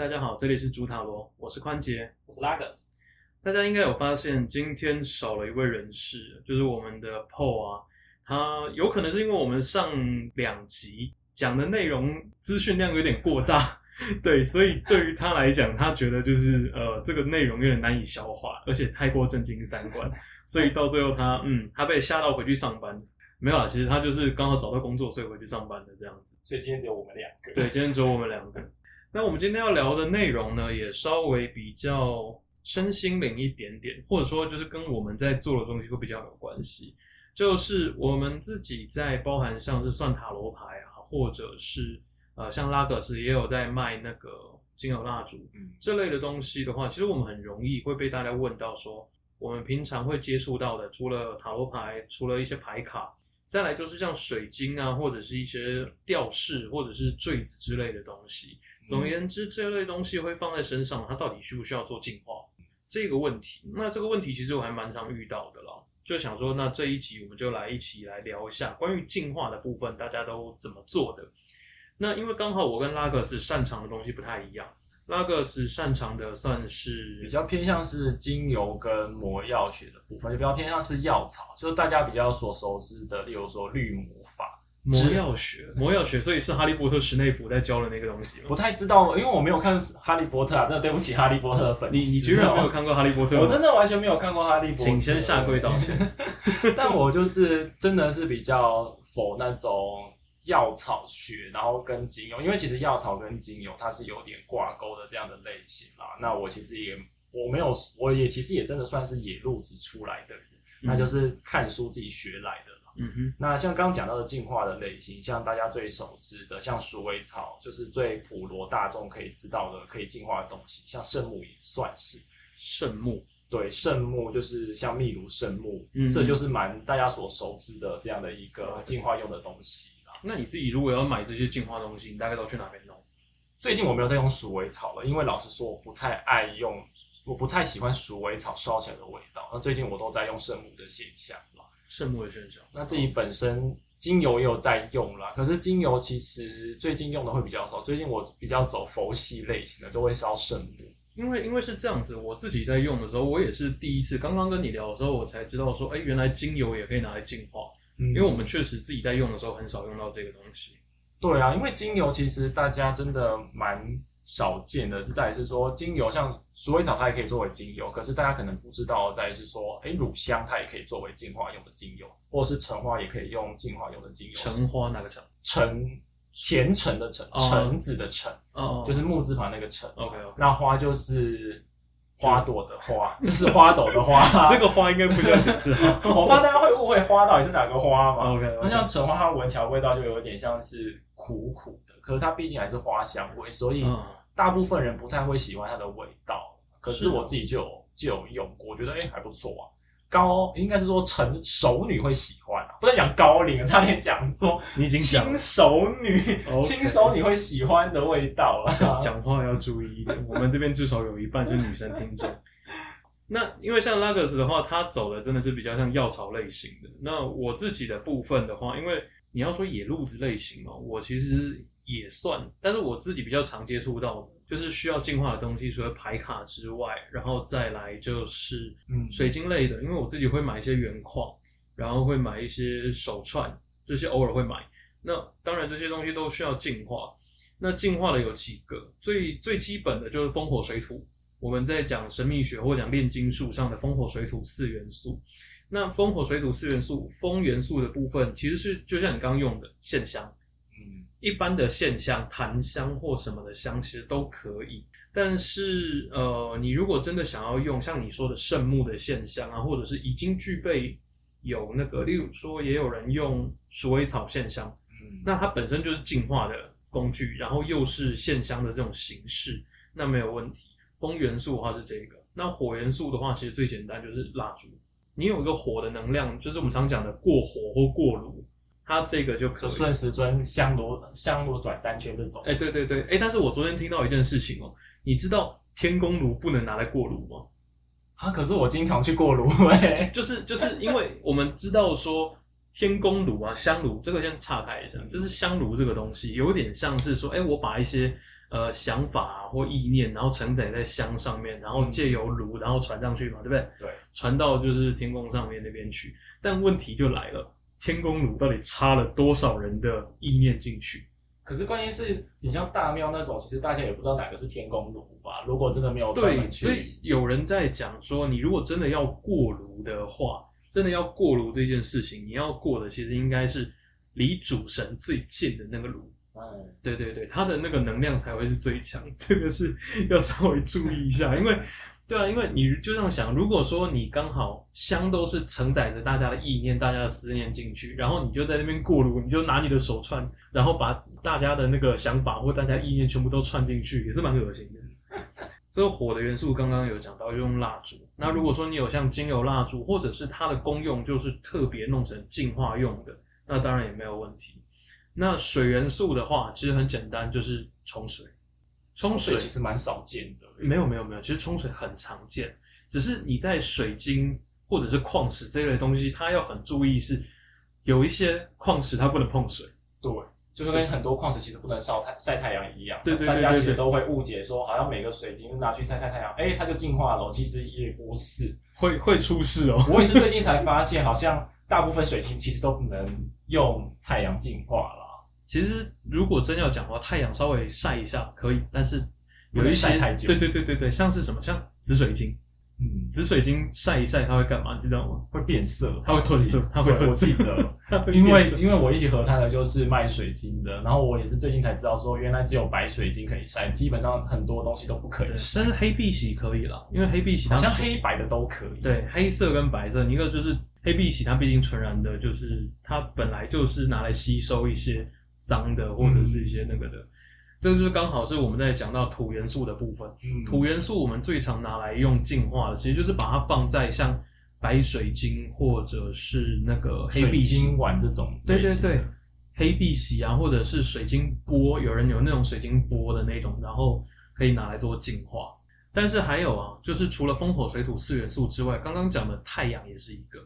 大家好，这里是主塔罗，我是宽杰，我是拉格斯。大家应该有发现，今天少了一位人士，就是我们的 Paul 啊。他有可能是因为我们上两集讲的内容资讯量有点过大，对，所以对于他来讲，他觉得就是呃这个内容有点难以消化，而且太过震惊三观，所以到最后他嗯他被吓到回去上班。没有啊，其实他就是刚好找到工作，所以回去上班的这样子。所以今天只有我们两个。对，今天只有我们两个。那我们今天要聊的内容呢，也稍微比较身心灵一点点，或者说就是跟我们在做的东西会比较有关系。就是我们自己在包含像是算塔罗牌啊，或者是呃像拉格斯也有在卖那个精油蜡烛，嗯，这类的东西的话，其实我们很容易会被大家问到说，我们平常会接触到的，除了塔罗牌，除了一些牌卡，再来就是像水晶啊，或者是一些吊饰，或者是坠子之类的东西。总而言之，这类东西会放在身上，它到底需不需要做净化这个问题？那这个问题其实我还蛮常遇到的啦，就想说，那这一集我们就来一起来聊一下关于净化的部分，大家都怎么做的？那因为刚好我跟拉格斯擅长的东西不太一样，拉格斯擅长的算是比较偏向是精油跟魔药学的部分，就比较偏向是药草，就是大家比较所熟知的，例如说绿魔法。魔药学，魔药学，所以是哈利波特史内普在教的那个东西吗？不太知道，因为我没有看哈利波特啊，真的对不起哈利波特的粉丝。你你居然没有看过哈利波特？我真的完全没有看过哈利波特，请先下跪道歉。但我就是真的是比较否那种药草学，然后跟精油，因为其实药草跟精油它是有点挂钩的这样的类型啦。那我其实也我没有，我也其实也真的算是野路子出来的人，那就是看书自己学来的。嗯哼，那像刚讲到的进化的类型，像大家最熟知的，像鼠尾草，就是最普罗大众可以知道的可以进化的东西，像圣木也算是圣木。对，圣木就是像秘鲁圣木，这就是蛮大家所熟知的这样的一个进化用的东西那你自己如果要买这些进化东西，你大概都去哪边弄？最近我没有在用鼠尾草了，因为老实说我不太爱用，我不太喜欢鼠尾草烧起来的味道。那最近我都在用圣木的现象。圣木的现象，那自己本身精油也有在用啦，可是精油其实最近用的会比较少。最近我比较走佛系类型的，都会烧圣木。因为因为是这样子，我自己在用的时候，我也是第一次。刚刚跟你聊的时候，我才知道说，哎，原来精油也可以拿来净化。嗯，因为我们确实自己在用的时候，很少用到这个东西。对啊，因为精油其实大家真的蛮。少见的，就在于是说，精油像鼠尾草，它也可以作为精油。可是大家可能不知道，在于是说，哎，乳香它也可以作为净化用的精油，或是橙花也可以用净化用的精油。橙花哪个橙？橙，甜橙的橙，橙子的橙，哦，就是木字旁那个橙。OK，那花就是花朵的花，就是花朵的花。这个花应该不需要解释，我怕大家会误会花到底是哪个花嘛。OK，那像橙花，它闻起来味道就有点像是苦苦的，可是它毕竟还是花香味，所以。大部分人不太会喜欢它的味道，可是我自己就有就有用过，我觉得哎还不错啊。高应该是说成熟女会喜欢啊，不能讲高龄，差点讲错。你已经轻熟女，轻熟女会喜欢的味道啊。讲话要注意一点，我们这边至少有一半是女生听众。那因为像拉格斯的话，它走的真的是比较像药草类型的。那我自己的部分的话，因为你要说野路子类型嘛，我其实。也算，但是我自己比较常接触到，就是需要净化的东西，除了牌卡之外，然后再来就是嗯水晶类的，因为我自己会买一些原矿，然后会买一些手串，这些偶尔会买。那当然这些东西都需要净化。那净化的有几个，最最基本的就是风火水土。我们在讲神秘学或讲炼金术上的风火水土四元素。那风火水土四元素，风元素的部分其实是就像你刚刚用的线香。一般的线香、檀香或什么的香其实都可以，但是呃，你如果真的想要用像你说的圣木的线香啊，或者是已经具备有那个，例如说也有人用鼠尾草线香，嗯，那它本身就是净化的工具，然后又是线香的这种形式，那没有问题。风元素的话是这个，那火元素的话其实最简单就是蜡烛，你有一个火的能量，就是我们常讲的过火或过炉。它这个就可顺时针香炉香炉转三圈这种，哎，对对对，哎，但是我昨天听到一件事情哦，你知道天宫炉不能拿来过炉吗？啊，可是我经常去过炉，哎，就是就是因为我们知道说天宫炉啊香炉，这个先岔开一下，就是香炉这个东西有点像是说，哎，我把一些呃想法啊或意念，然后承载在香上面，然后借由炉然后传上去嘛，对不对？对，传到就是天宫上面那边去。但问题就来了，天宫炉到底插了多少人的意念进去？可是关键是你像大庙那种，其实大家也不知道哪个是天宫炉吧？如果真的没有专对，所以有人在讲说，你如果真的要过炉的话，真的要过炉这件事情，你要过的其实应该是离主神最近的那个炉。嗯，对对对，它的那个能量才会是最强，这个是 要稍微注意一下，因为对啊，因为你就这样想，如果说你刚好香都是承载着大家的意念、大家的思念进去，然后你就在那边过炉，你就拿你的手串，然后把大家的那个想法或大家意念全部都串进去，也是蛮恶心的。这个火的元素刚刚有讲到，就用蜡烛。那如果说你有像精油蜡烛，或者是它的功用就是特别弄成净化用的，那当然也没有问题。那水元素的话，其实很简单，就是冲水。冲水其实蛮少见的。没有没有没有，其实冲水很常见，只是你在水晶或者是矿石这类东西，它要很注意是有一些矿石它不能碰水。对，就是跟很多矿石其实不能晒太晒太阳一样。对对对大家其实都会误解说，好像每个水晶拿去晒晒太阳，哎，它就进化了。其实也不是。会会出事哦。我也是最近 才发现，好像大部分水晶其实都不能用太阳净化啦。其实如果真要讲的话，太阳稍微晒一下可以，但是有一些晒太久对对对对对，像是什么像紫水晶，嗯，紫水晶晒一晒它会干嘛？你知道吗？会变色，它会褪色它会对褪色我记得。它会 因为因为我一起合摊的就是卖水晶的，然后我也是最近才知道说，原来只有白水晶可以晒，基本上很多东西都不可以晒，但是黑碧玺可以啦，因为黑碧玺好像黑白的都可以。对，黑色跟白色，一个就是黑碧玺，它毕竟纯然的，就是它本来就是拿来吸收一些脏的或者是一些那个的。这个就是刚好是我们在讲到土元素的部分。嗯，土元素我们最常拿来用净化的，其实就是把它放在像白水晶或者是那个黑碧玺晶碗这种对对对，黑碧玺啊，或者是水晶波，有人有那种水晶波的那种，然后可以拿来做净化。但是还有啊，就是除了风火水土四元素之外，刚刚讲的太阳也是一个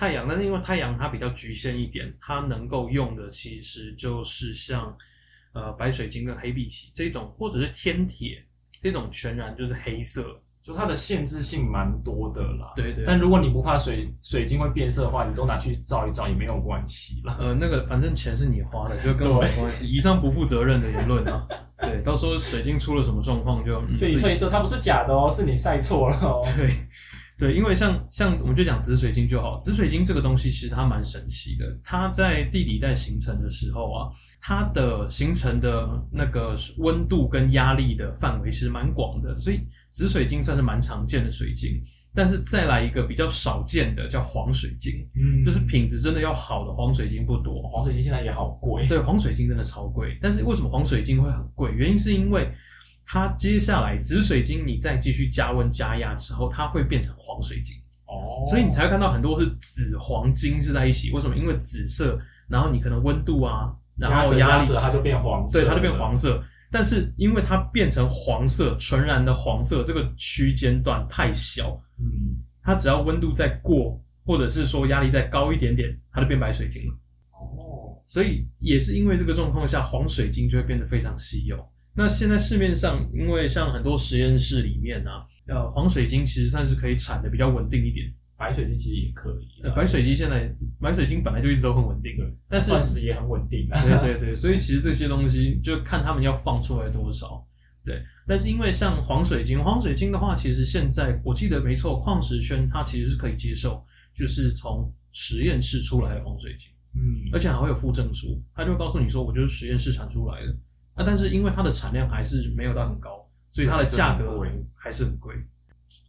太阳，但是因为太阳它比较局限一点，它能够用的其实就是像呃白水晶跟黑碧玺这种，或者是天铁这种全然就是黑色。就它的限制性蛮多的啦。对对但如果你不怕水水晶会变色的话，你都拿去照一照也没有关系啦。呃，那个反正钱是你花的，就跟我没关系。以上不负责任的言论啊，对，到时候水晶出了什么状况就嗯自己褪色，它不是假的哦，是你晒错了哦。对对，因为像像我们就讲紫水晶就好，紫水晶这个东西其实它蛮神奇的，它在地底带形成的时候啊，它的形成的那个温度跟压力的范围其实蛮广的，所以紫水晶算是蛮常见的水晶。但是再来一个比较少见的叫黄水晶，嗯就是品质真的要好的黄水晶不多，黄水晶现在也好贵。对，黄水晶真的超贵，但是为什么黄水晶会很贵？原因是因为它接下来紫水晶你再继续加温加压之后，它会变成黄水晶，哦所以你才会看到很多是紫黄金是在一起。为什么？因为紫色，然后你可能温度啊，然后压力，它就变黄色，对，它就变黄。色。但是因为它变成黄色，纯然的黄色，这个区间段太小，嗯，它只要温度再过，或者是说压力再高一点点，它就变白水晶了。哦，所以也是因为这个状况下，黄水晶就会变得非常稀有。那现在市面上，因为像很多实验室里面啊，呃，黄水晶其实算是可以产的比较稳定一点。白水晶其实也可以白水晶现在，白水晶本来就一直都很稳定，但是钻石也很稳定啊。对对对，所以其实这些东西就看他们要放出来多少。对，但是因为像黄水晶，黄水晶的话，其实现在我记得没错，矿石圈它其实是可以接受，就是从实验室出来的黄水晶。嗯，而且还会有附证书，它就会告诉你说，我就是实验室产出来的。那、但是因为它的产量还是没有到很高，所以它的价格还是很贵。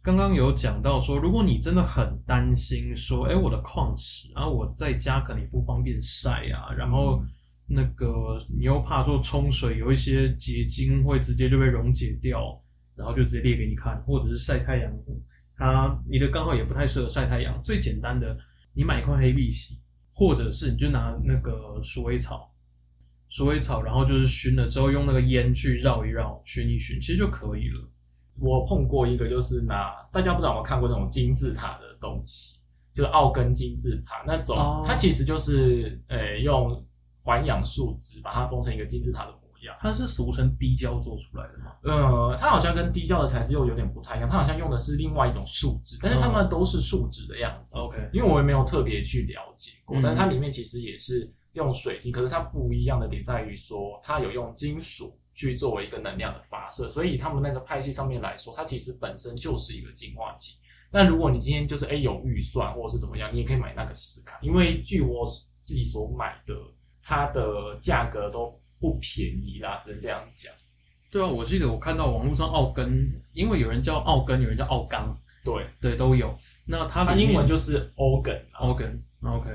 刚刚有讲到说，如果你真的很担心说，哎，我的矿石，然、后我在家可能也不方便晒啊，然后那个你又怕说冲水有一些结晶会直接就被溶解掉，然后就直接列给你看，或者是晒太阳，它你的刚好也不太适合晒太阳。最简单的，你买一块黑碧玺，或者是你就拿那个鼠尾草，鼠尾草，然后就是熏了之后用那个烟去绕一绕，熏一熏，其实就可以了。我碰过一个，就是拿大家不知道有没有看过那种金字塔的东西，就是奥根金字塔那种，哦它其实就是呃用环氧树脂把它封成一个金字塔的模样。它是俗称低胶做出来的吗？呃，它好像跟低胶的材质又有点不太一样，它好像用的是另外一种树脂，但是它们都是树脂的样子。OK，因为我也没有特别去了解过，嗯但它里面其实也是用水晶，可是它不一样的点在于说，它有用金属去作为一个能量的发射，所以他们那个派系上面来说，它其实本身就是一个净化器。那如果你今天就是哎有预算或者是怎么样，你也可以买那个试试看，因为据我自己所买的，它的价格都不便宜啦，只能这样讲。对啊，我记得我看到网络上奥根，因为有人叫奥根，有人叫奥刚，对，对，都有。那它它英文就是 organ 啊，organ，OK，、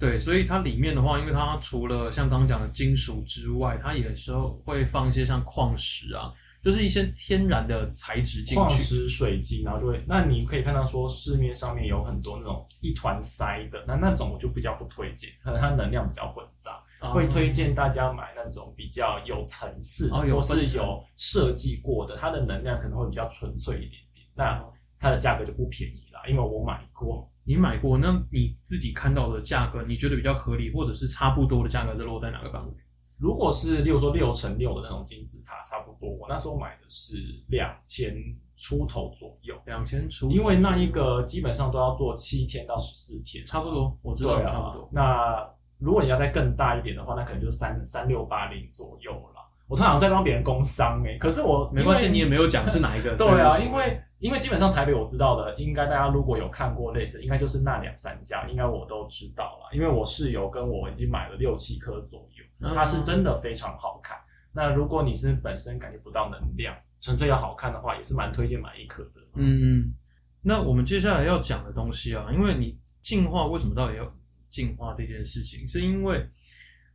对，所以它里面的话，因为它除了像刚刚讲的金属之外，它有时候会放一些像矿石啊，就是一些天然的材质进去。矿石、水晶，然后就会，那你可以看到说市面上面有很多那种一团塞的，那那种我就比较不推荐，可能它能量比较混杂，啊会推荐大家买那种比较有层次或是有设计过的，它的能量可能会比较纯粹一点点，那它的价格就不便宜啦，因为我买过。你买过，那你自己看到的价格，你觉得比较合理，或者是差不多的价格是落在哪个范围？如果是例如说六乘六的那种金字塔，差不多，我那时候买的是两千出头左右。两千出，因为那一个基本上都要做七天到十四天，差不多，我知道啊差不多。那如果你要再更大一点的话，那可能就三三六八零左右了。我通常在帮别人工商哎、可是我没关系，你也没有讲是哪一个。对啊，因为因为基本上台北我知道的，应该大家如果有看过类似，应该就是那两三家，应该我都知道了。因为我室友跟我已经买了六七颗左右，嗯它是真的非常好看。那如果你是本身感觉不到能量，纯粹要好看的话，也是蛮推荐买一颗的。嗯，那我们接下来要讲的东西啊，因为你进化为什么到底要进化这件事情，是因为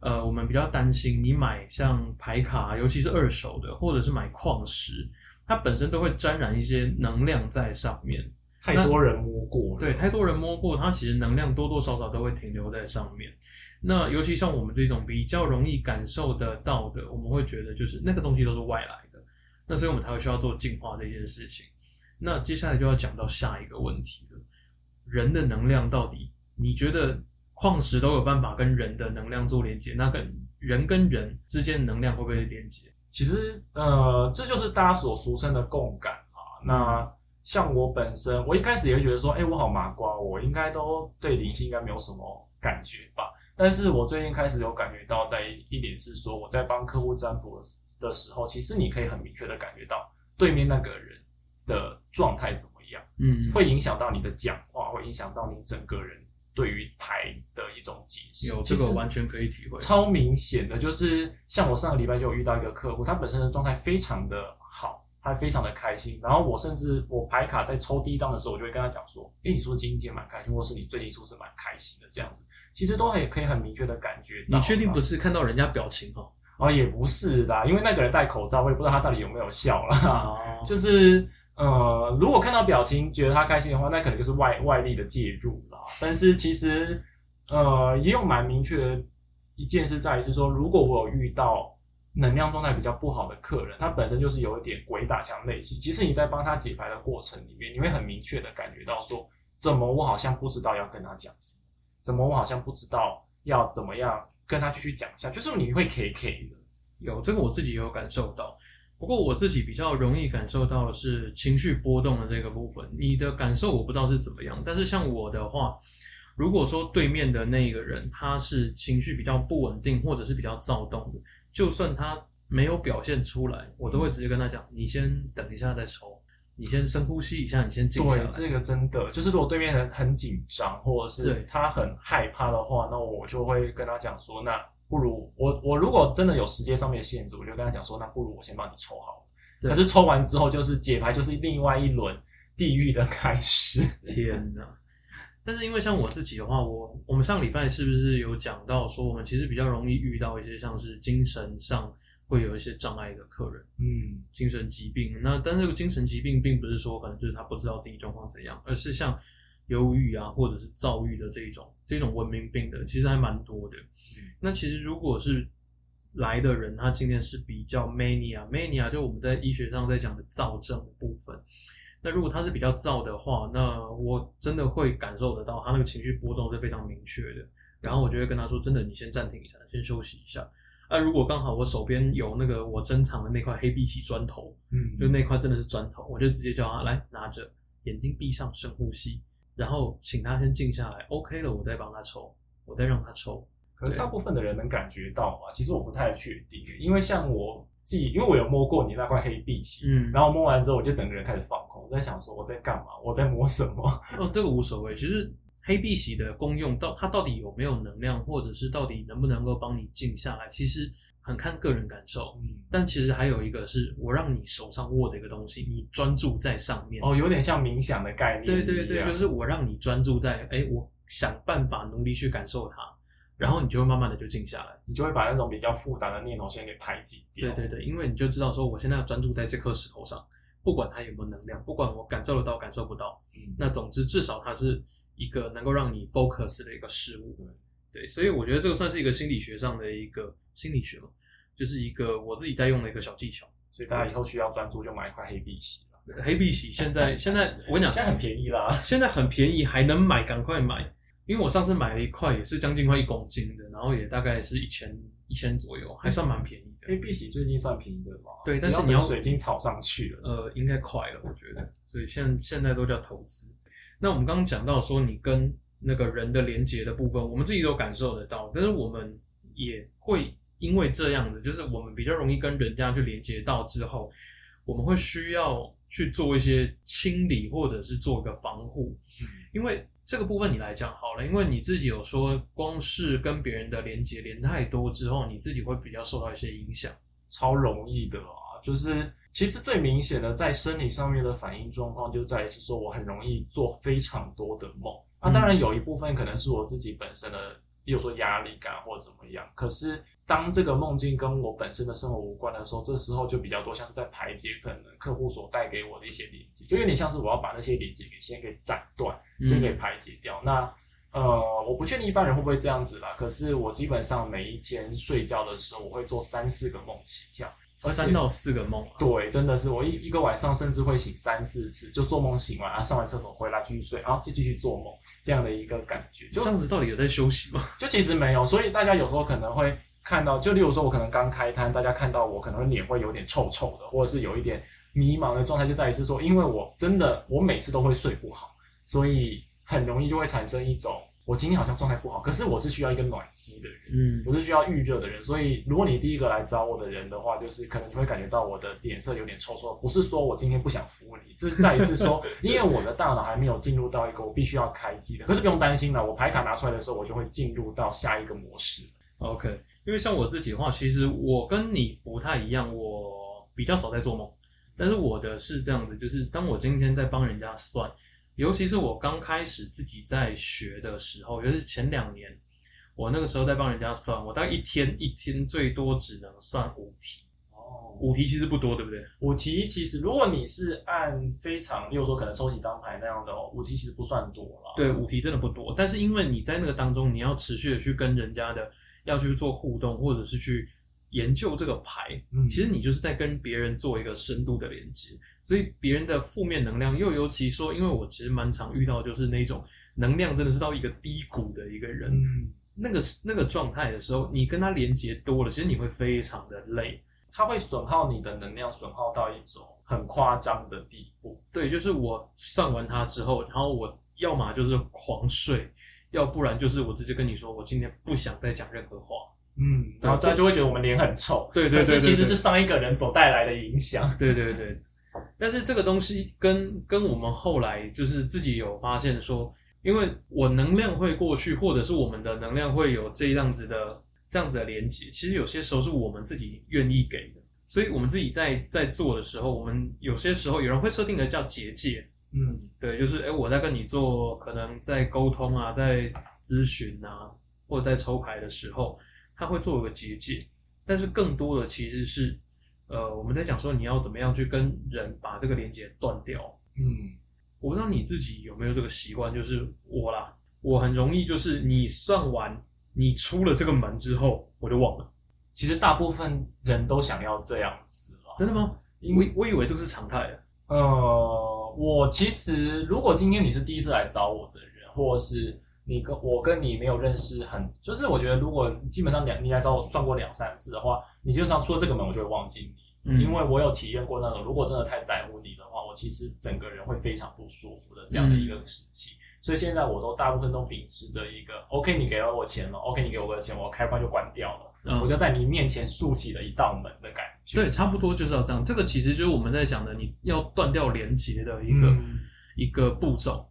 呃，我们比较担心你买像牌卡，尤其是二手的，或者是买矿石，它本身都会沾染一些能量在上面。太多人摸过了，对，太多人摸过，它其实能量多多少少都会停留在上面。那尤其像我们这种比较容易感受得到的，我们会觉得就是那个东西都是外来的，那所以我们才会需要做净化这件事情。那接下来就要讲到下一个问题了，人的能量到底，你觉得矿石都有办法跟人的能量做连接，那跟人跟人之间的能量会不会连接？其实呃，这就是大家所俗称的共感啊。那像我本身，我一开始也会觉得说，哎、我好麻瓜，我应该都对灵性应该没有什么感觉吧。但是我最近开始有感觉到，在一一点是说，我在帮客户占卜的时的时候，其实你可以很明确的感觉到对面那个人的状态怎么样，嗯，会影响到你的讲话，会影响到你整个人对于牌的一种解释。有这个完全可以体会。超明显的，就是像我上个礼拜就有遇到一个客户，他本身的状态非常的好，他非常的开心。然后我甚至我牌卡在抽第一张的时候，我就会跟他讲说：“诶，你说今天蛮开心，或是你最近是不是蛮开心的？”这样子，其实都很可以很明确的感觉到。你确定不是？是看到人家表情哦？哦，也不是啦，因为那个人戴口罩，我也不知道他到底有没有笑啦。哦，就是呃，如果看到表情觉得他开心的话，那可能就是外外力的介入但是其实呃，也有蛮明确的一件事在于是说，如果我有遇到能量状态比较不好的客人，他本身就是有一点鬼打墙类型。其实你在帮他解牌的过程里面，你会很明确的感觉到说，怎么我好像不知道要跟他讲什么，怎么我好像不知道要怎么样跟他继续讲下，就是你会 K K 的。有这个我自己也有感受到，不过我自己比较容易感受到的是情绪波动的这个部分。你的感受我不知道是怎么样，但是像我的话，如果说对面的那个人他是情绪比较不稳定，或者是比较躁动的，就算他没有表现出来，我都会直接跟他讲：你先等一下再抽，你先深呼吸一下，你先静下来。，对这个真的就是，如果对面人很紧张，或者对是他很害怕的话，那我就会跟他讲说，那不如我我如果真的有时间上面的限制，我就跟他讲说，那不如我先帮你抽好了。可是抽完之后，就是解牌，就是另外一轮地狱的开始。天哪！但是因为像我自己的话，我我们上礼拜是不是有讲到说，我们其实比较容易遇到一些像是精神上会有一些障碍的客人，嗯，精神疾病。那但这个精神疾病并不是说可能就是他不知道自己状况怎样，而是像忧郁啊或者是躁郁的这一种这种文明病的，其实还蛮多的。那其实如果是来的人，他今天是比较 mania，mania 就我们在医学上在讲的躁症的部分。那如果他是比较躁的话，那我真的会感受得到他那个情绪波动是非常明确的。然后我就会跟他说：“真的，你先暂停一下，先休息一下。啊，如果刚好我手边有那个我珍藏的那块黑碧玺砖头，嗯，就那块真的是砖头，我就直接叫他来拿着，眼睛闭上，深呼吸，然后请他先静下来，OK 了，我再帮他抽，我再让他抽。可是大部分的人能感觉到吗？其实我不太确定，因为像我自己，因为我有摸过你那块黑碧玺，嗯，然后摸完之后我就整个人开始放空，我在想说我在干嘛，我在摸什么？哦，这个无所谓。其实黑碧玺的功用到它到底有没有能量，或者是到底能不能够帮你静下来，其实很看个人感受。嗯，但其实还有一个是我让你手上握着一个东西，你专注在上面。哦，有点像冥想的概念。对对对，就是我让你专注在，哎，我想办法努力去感受它，然后你就会慢慢的就静下来。你就会把那种比较复杂的念头先给排挤掉。对对对，因为你就知道说，我现在要专注在这颗石头上，不管它有没有能量，不管我感受得到感受不到，嗯，那总之至少它是一个能够让你 focus 的一个事物。对，所以我觉得这个算是一个心理学上的一个心理学嘛，就是一个我自己在用的一个小技巧。所以大家以后需要专注就买一块黑碧玺了。黑碧玺现在现在我跟你讲，现在很便宜啦。现在很便宜，还能买，赶快买。因为我上次买了一块，也是将近快一公斤的，然后也大概是一千一千左右，还算蛮便宜的。黑碧玺最近算便宜的嘛？对，但是你要水晶炒上去了。呃，应该快了，我觉得。所以现现在都叫投资。那我们刚刚讲到说，你跟那个人的连接的部分，我们自己都感受得到，但是我们也会因为这样子，就是我们比较容易跟人家去连接到之后，我们会需要去做一些清理，或者是做一个防护，嗯因为这个部分你来讲好了，因为你自己有说，光是跟别人的连接连太多之后，你自己会比较受到一些影响。超容易的啊，就是其实最明显的在生理上面的反应状况，就在于是说我很容易做非常多的梦。那、当然有一部分可能是我自己本身的，比如说压力感或怎么样。可是当这个梦境跟我本身的生活无关的时候，这时候就比较多像是在排解可能客户所带给我的一些连接，就有点像是我要把那些连接给先给斩断，先给排解掉。那呃，我不确定一般人会不会这样子啦。可是我基本上每一天睡觉的时候，我会做三四个梦起跳，三到四个梦、啊，对，真的是我一一个晚上甚至会醒三四次，就做梦醒完，啊上完厕所回来继续睡，然后就继续做梦，这样的一个感觉。就这样子到底有在休息吗？就其实没有，所以大家有时候可能会看到，就例如说我可能刚开摊，大家看到我可能脸会有点臭臭的，或者是有一点迷茫的状态，就在于是说，因为我真的我每次都会睡不好，所以很容易就会产生一种我今天好像状态不好，可是我是需要一个暖机的人。嗯我是需要预热的人，所以如果你第一个来找我的人的话，就是可能你会感觉到我的脸色有点臭臭，不是说我今天不想服务你，这是再一次说，因为我的大脑还没有进入到一个我必须要开机的。可是不用担心了，我牌卡拿出来的时候，我就会进入到下一个模式。OK，因为像我自己的话，其实我跟你不太一样，我比较少在做梦，但是我的是这样子，就是当我今天在帮人家算，尤其是我刚开始自己在学的时候，尤其是前两年，我那个时候在帮人家算，我大概一天一天最多只能算五题，哦，五题其实不多，对不对？五题其实如果你是按非常，例如说可能收几张牌那样的哦，五题其实不算多了。对，五题真的不多，但是因为你在那个当中，你要持续的去跟人家的要去做互动，或者是去研究这个牌，嗯其实你就是在跟别人做一个深度的连接，所以别人的负面能量，又尤其说，因为我其实蛮常遇到，就是那种能量真的是到一个低谷的一个人，嗯，那个那个状态的时候，你跟他连接多了，其实你会非常的累。他会损耗你的能量，损耗到一种很夸张的地步。对，就是我算完他之后，然后我要么就是狂睡，要不然就是我直接跟你说，我今天不想再讲任何话。嗯，然后大家就会觉得我们脸很臭。对对对对可是其实是上一个人所带来的影响。对对对，但是这个东西跟跟我们后来就是自己有发现说，因为我能量会过去，或者是我们的能量会有这样子的这样子的连接，其实有些时候是我们自己愿意给的，所以我们自己在在做的时候，我们有些时候有人会设定的叫结界，嗯，对，就是哎，我在跟你做可能在沟通啊，在咨询啊，或者在抽牌的时候，他会做一个结界，但是更多的其实是，呃，我们在讲说你要怎么样去跟人把这个连接断掉。嗯，我不知道你自己有没有这个习惯，就是我啦，我很容易就是你算完，你出了这个门之后，我就忘了。其实大部分人都想要这样子了。真的吗？因为我我以为这个是常态的。呃，我其实如果今天你是第一次来找我的人，或者是你跟我跟你没有认识很，就是我觉得如果基本上两你来找我算过两三次的话，你就算出了这个门，我就会忘记你。嗯因为我有体验过那种，如果真的太在乎你的话，我其实整个人会非常不舒服的这样的一个时期。所以现在我都大部分都秉持着一个，OK，你给了我钱了，OK，你给我个钱，我开关就关掉了，嗯我就在你面前竖起了一道门的感觉。对，差不多就是要这样。这个其实就是我们在讲的，你要断掉连接的一个、嗯一个步骤。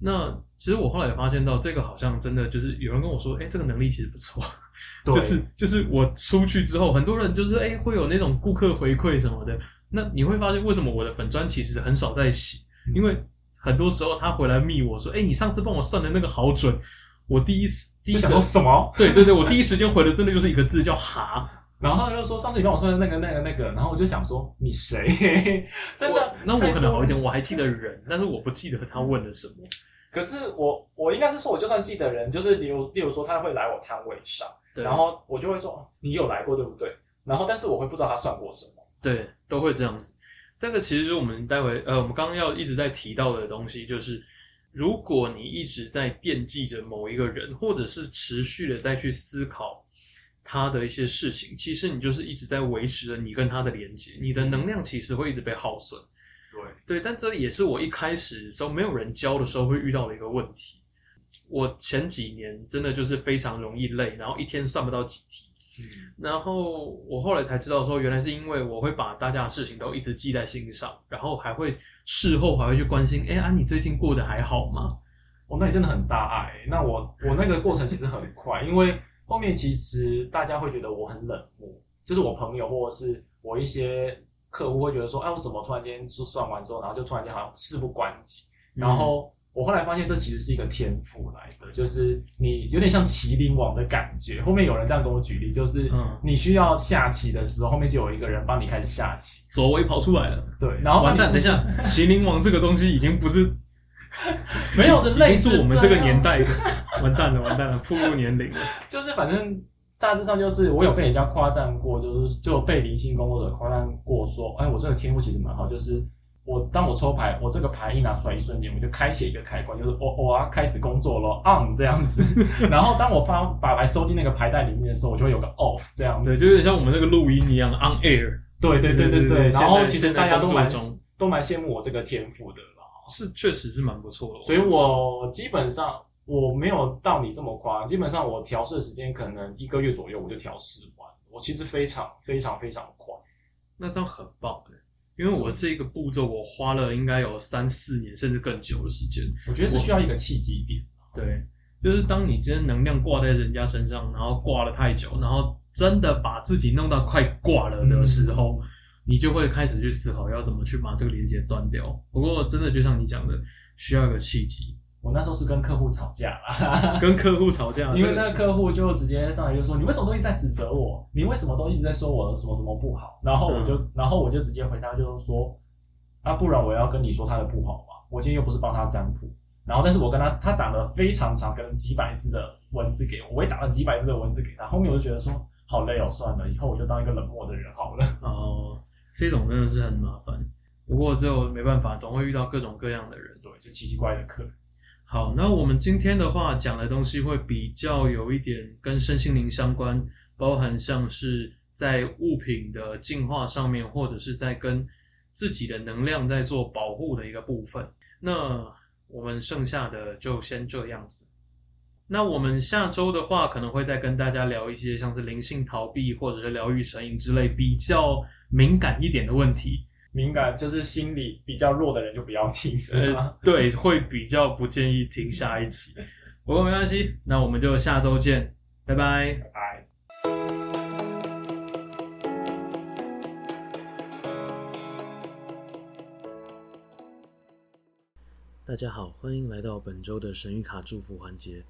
那其实我后来也发现到，这个好像真的就是有人跟我说，哎、这个能力其实不错。对就是就是我出去之后，很多人就是哎、会有那种顾客回馈什么的。那你会发现，为什么我的粉砖其实很少在洗？因为很多时候他回来密我说，哎、你上次帮我算的那个好准。我第一次第一想个说什么？对对对，我第一时间回的真的就是一个字叫哈。然后他就说上次你帮我算的那个那个那个，然后我就想说你谁？真的？那我可能好一点。我还记得人，但是我不记得他问了什么。可是我我应该是说，我就算记得人，就是例如例如说他会来我摊位上，对然后我就会说哦你有来过对不对？然后但是我会不知道他算过什么。对，都会这样子。这个其实就是我们待会呃，我们刚刚要一直在提到的东西，就是如果你一直在惦记着某一个人，或者是持续的再去思考他的一些事情，其实你就是一直在维持着你跟他的连接，你的能量其实会一直被耗损。对，对，但这也是我一开始时候没有人教的时候会遇到的一个问题。我前几年真的就是非常容易累，然后一天算不到几题。嗯，然后我后来才知道说，原来是因为我会把大家的事情都一直记在心上，然后还会事后还会去关心，哎啊，你最近过得还好吗？哦，那你真的很大爱。那我我那个过程其实很快，因为后面其实大家会觉得我很冷漠，就是我朋友或者是我一些客户会觉得说，哎，我怎么突然间就算完之后，然后就突然间好像事不关己。然后我后来发现，这其实是一个天赋来的，就是你有点像麒麟王的感觉。后面有人这样跟我举例，就是嗯你需要下棋的时候，后面就有一个人帮你开始下棋。左威跑出来了，对，然后完蛋！等一下，麒麟王这个东西已经不是没有已经类似是我们这个年代的，完蛋了，完蛋了，步入年龄了。就是反正大致上就是我有被人家夸赞过，就是就被灵性工作者夸赞过说，哎，我这个天赋其实蛮好，就是我当我抽牌，我这个牌一拿出来一瞬间，我就开启一个开关，就是我我要开始工作了，on 这样子。然后当我把把牌收进那个牌袋里面的时候，我就会有个 off 这样子。对，就有点像我们那个录音一样，on air。对对对对对然后其实大家都蛮都蛮羡慕我这个天赋的啦。是，确实是蛮不错的。所以我基本上我没有到你这么夸，基本上我调试的时间可能一个月左右我就调试完，我其实非常非常非常快。那这样很棒的，因为我这个步骤我花了应该有三四年甚至更久的时间。我觉得是需要一个契机点。对，就是当你今天能量挂在人家身上，然后挂了太久，然后真的把自己弄到快挂了的时候，你就会开始去思考要怎么去把这个连接断掉。不过真的就像你讲的，需要一个契机，我那时候是跟客户吵架啦，跟客户吵架，因为那个客户就直接上来就说：“你为什么都一直在指责我？你为什么都一直在说我什么什么不好？”然后我就，然后我就直接回答，就是说：“啊，不然我要跟你说他的不好嘛？我今天又不是帮他占卜。”然后，但是我跟他，他打了非常长，可能几百字的文字给我，我也打了几百字的文字给他。后面我就觉得说，好累哦，算了，以后我就当一个冷漠的人好了。哦，这种真的是很麻烦。不过就没办法，总会遇到各种各样的人。对，就奇奇怪怪的客人。好，那我们今天的话讲的东西会比较有一点跟身心灵相关，包含像是在物品的进化上面，或者是在跟自己的能量在做保护的一个部分。那我们剩下的就先这样子。那我们下周的话，可能会再跟大家聊一些像是灵性逃避或者是疗愈成瘾之类比较敏感一点的问题。敏感就是心理比较弱的人就不要听，是吗？呃，对，会比较不建议听下一集。不过没关系，那我们就下周见，拜拜。拜拜。大家好，欢迎来到本周的神谕卡祝福环节。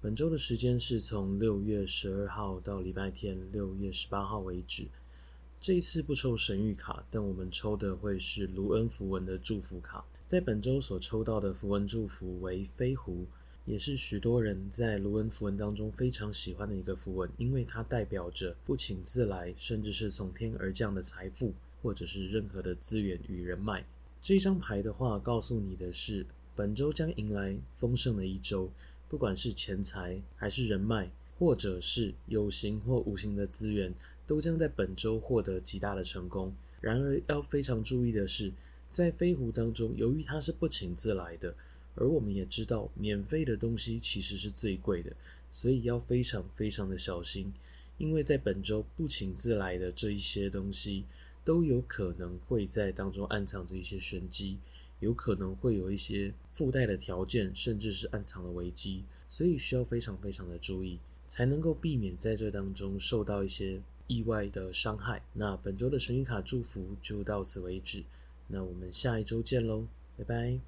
本周的时间是从六月十二号到礼拜天六月十八号为止。这一次不抽神谕卡，但我们抽的会是卢恩符文的祝福卡。在本周所抽到的符文祝福为飞狐，也是许多人在卢恩符文当中非常喜欢的一个符文，因为它代表着不请自来，甚至是从天而降的财富，或者是任何的资源与人脉。这张牌的话，告诉你的是，本周将迎来丰盛的一周，不管是钱财还是人脉，或者是有形或无形的资源，都将在本周获得极大的成功。然而，要非常注意的是，在飞狐当中，由于它是不请自来的，而我们也知道，免费的东西其实是最贵的，所以要非常非常的小心，因为在本周不请自来的这一些东西，都有可能会在当中暗藏着一些玄机，有可能会有一些附带的条件，甚至是暗藏的危机，所以需要非常非常的注意，才能够避免在这当中受到一些意外的伤害。那本周的神谕卡祝福就到此为止。那我们下一周见喽，拜拜。